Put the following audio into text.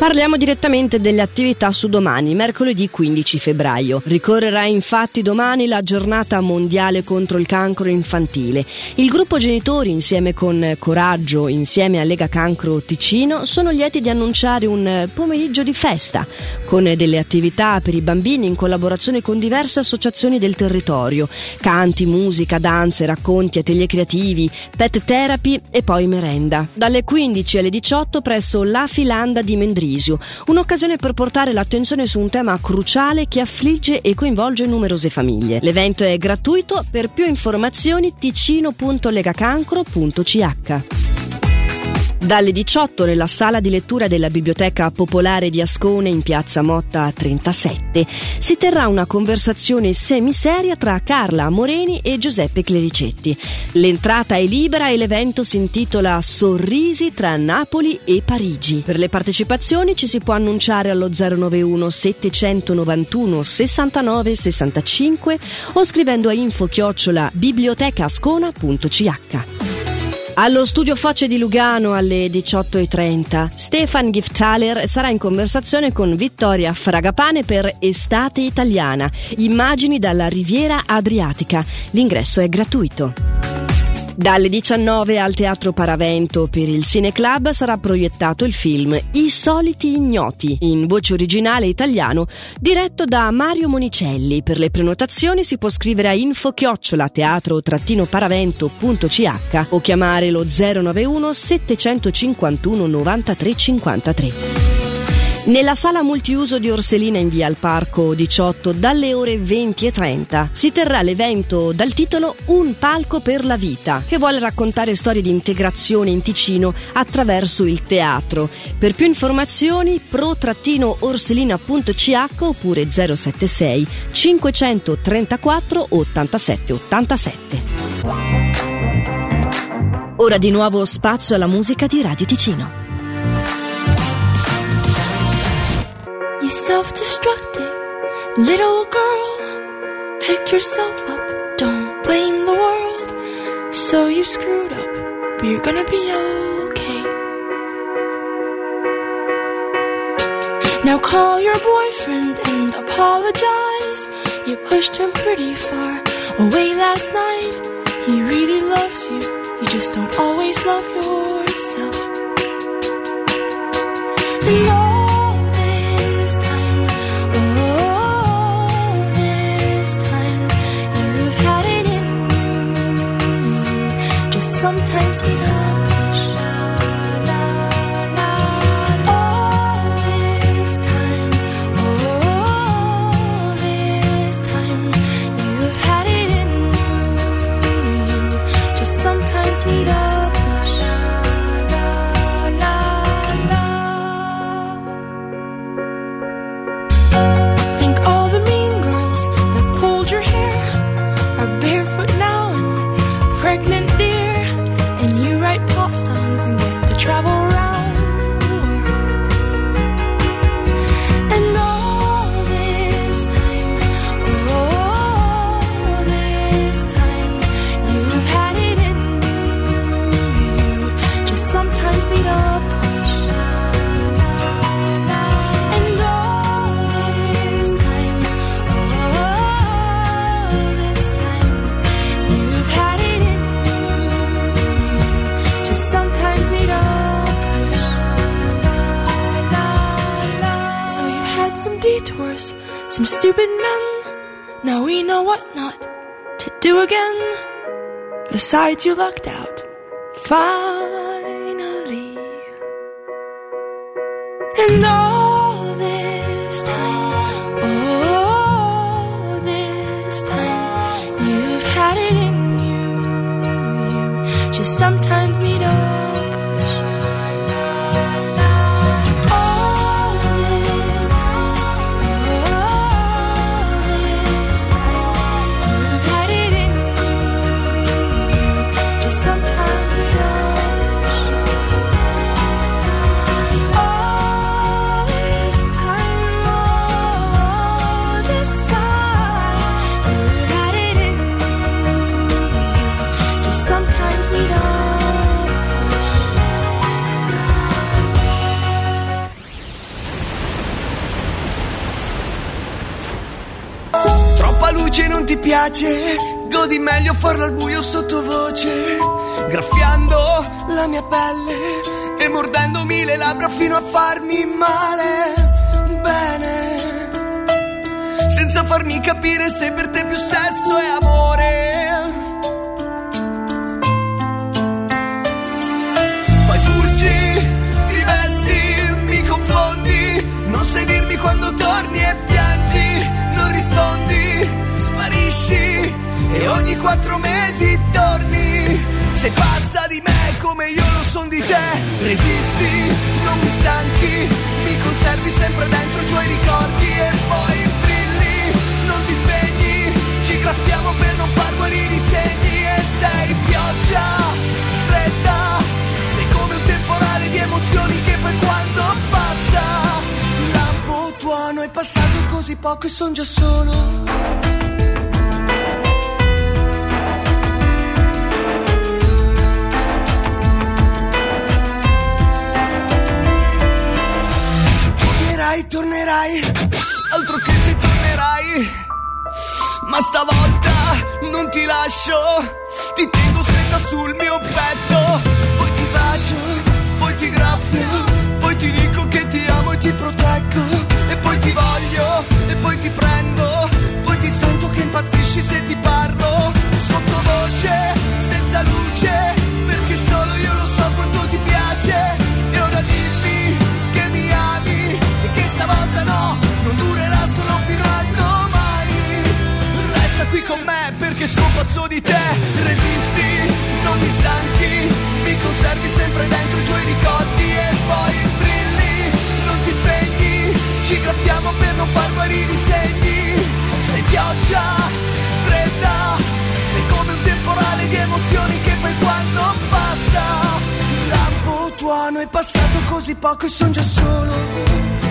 Parliamo direttamente delle attività su domani, mercoledì 15 febbraio. Ricorrerà infatti domani la giornata mondiale contro il cancro infantile. Il gruppo genitori insieme con Coraggio, insieme a Lega Cancro Ticino, sono lieti di annunciare un pomeriggio di festa con delle attività per i bambini in collaborazione con diverse associazioni del territorio. Canti, musica, danze, racconti, atelier creativi, pet therapy e poi merenda. Dalle 15 alle 18 presso la Filanda di Mendrisio Tarvisio, un'occasione per portare l'attenzione su un tema cruciale che affligge e coinvolge numerose famiglie. L'evento è gratuito, per più informazioni ticino.legacancro.ch. Dalle 18 nella sala di lettura della Biblioteca Popolare di Ascone in piazza Motta 37 si terrà una conversazione semiseria tra Carla Moreni e Giuseppe Clericetti. L'entrata è libera e l'evento si intitola Sorrisi tra Napoli e Parigi. Per le partecipazioni ci si può annunciare allo 091 791 69 65 o scrivendo a info chiocciola bibliotecascona.ch. Allo studio Facce di Lugano alle 18.30 Stefan Giftaler sarà in conversazione con Vittoria Fragapane per Estate Italiana, immagini dalla Riviera Adriatica. L'ingresso è gratuito. Dalle 19 al Teatro Paravento per il Cineclub sarà proiettato il film I soliti ignoti, in voce originale italiano, diretto da Mario Monicelli. Per le prenotazioni si può scrivere a info chiocciola teatro-paravento.ch o chiamare lo 091 751 93 53. Nella sala multiuso di Orselina in via al Parco 18 dalle ore 20 e 30 si terrà l'evento dal titolo Un palco per la vita che vuole raccontare storie di integrazione in Ticino attraverso il teatro. Per più informazioni pro-orselina.ch oppure 076 534 87 87. Ora di nuovo spazio alla musica di Radio Ticino. You self-destructive little girl. Pick yourself up, don't blame the world. So you screwed up, but you're gonna be okay. Now call your boyfriend and apologize. You pushed him pretty far away last night. He really loves you, you just don't always love yourself. And some detours, some stupid men. Now we know what not to do again. Besides, you lucked out. Finally. And all luce non ti piace, godi meglio farlo al buio sottovoce, graffiando la mia pelle e mordendomi le labbra fino a farmi male. Bene, senza farmi capire se per te più sesso è amore. Poi fuggi, ti vesti, mi confondi, non sai dirmi quando torni e e ogni quattro mesi torni. Sei pazza di me come io lo son di te, resisti, non mi stanchi, mi conservi sempre dentro i tuoi ricordi e poi brilli, non ti spegni, ci graffiamo per non far guarire i segni. E sei pioggia fredda, sei come un temporale di emozioni che poi quando passa, lampo tuono è passato così poco e son già solo. Tornerai, tornerai, altro che se tornerai. Ma stavolta non ti lascio, ti tengo stretta sul mio petto. Poi ti bacio, poi ti graffio, poi ti dico che ti amo e ti proteggo. Perché sono pazzo di te. Resisti, non mi stanchi, mi conservi sempre dentro i tuoi ricordi e poi brilli, non ti spegni. Ci graffiamo per non far guarire i segni. Sei pioggia fredda, sei come un temporale di emozioni che poi quando passa. Lampo tuono è passato così poco e son già solo.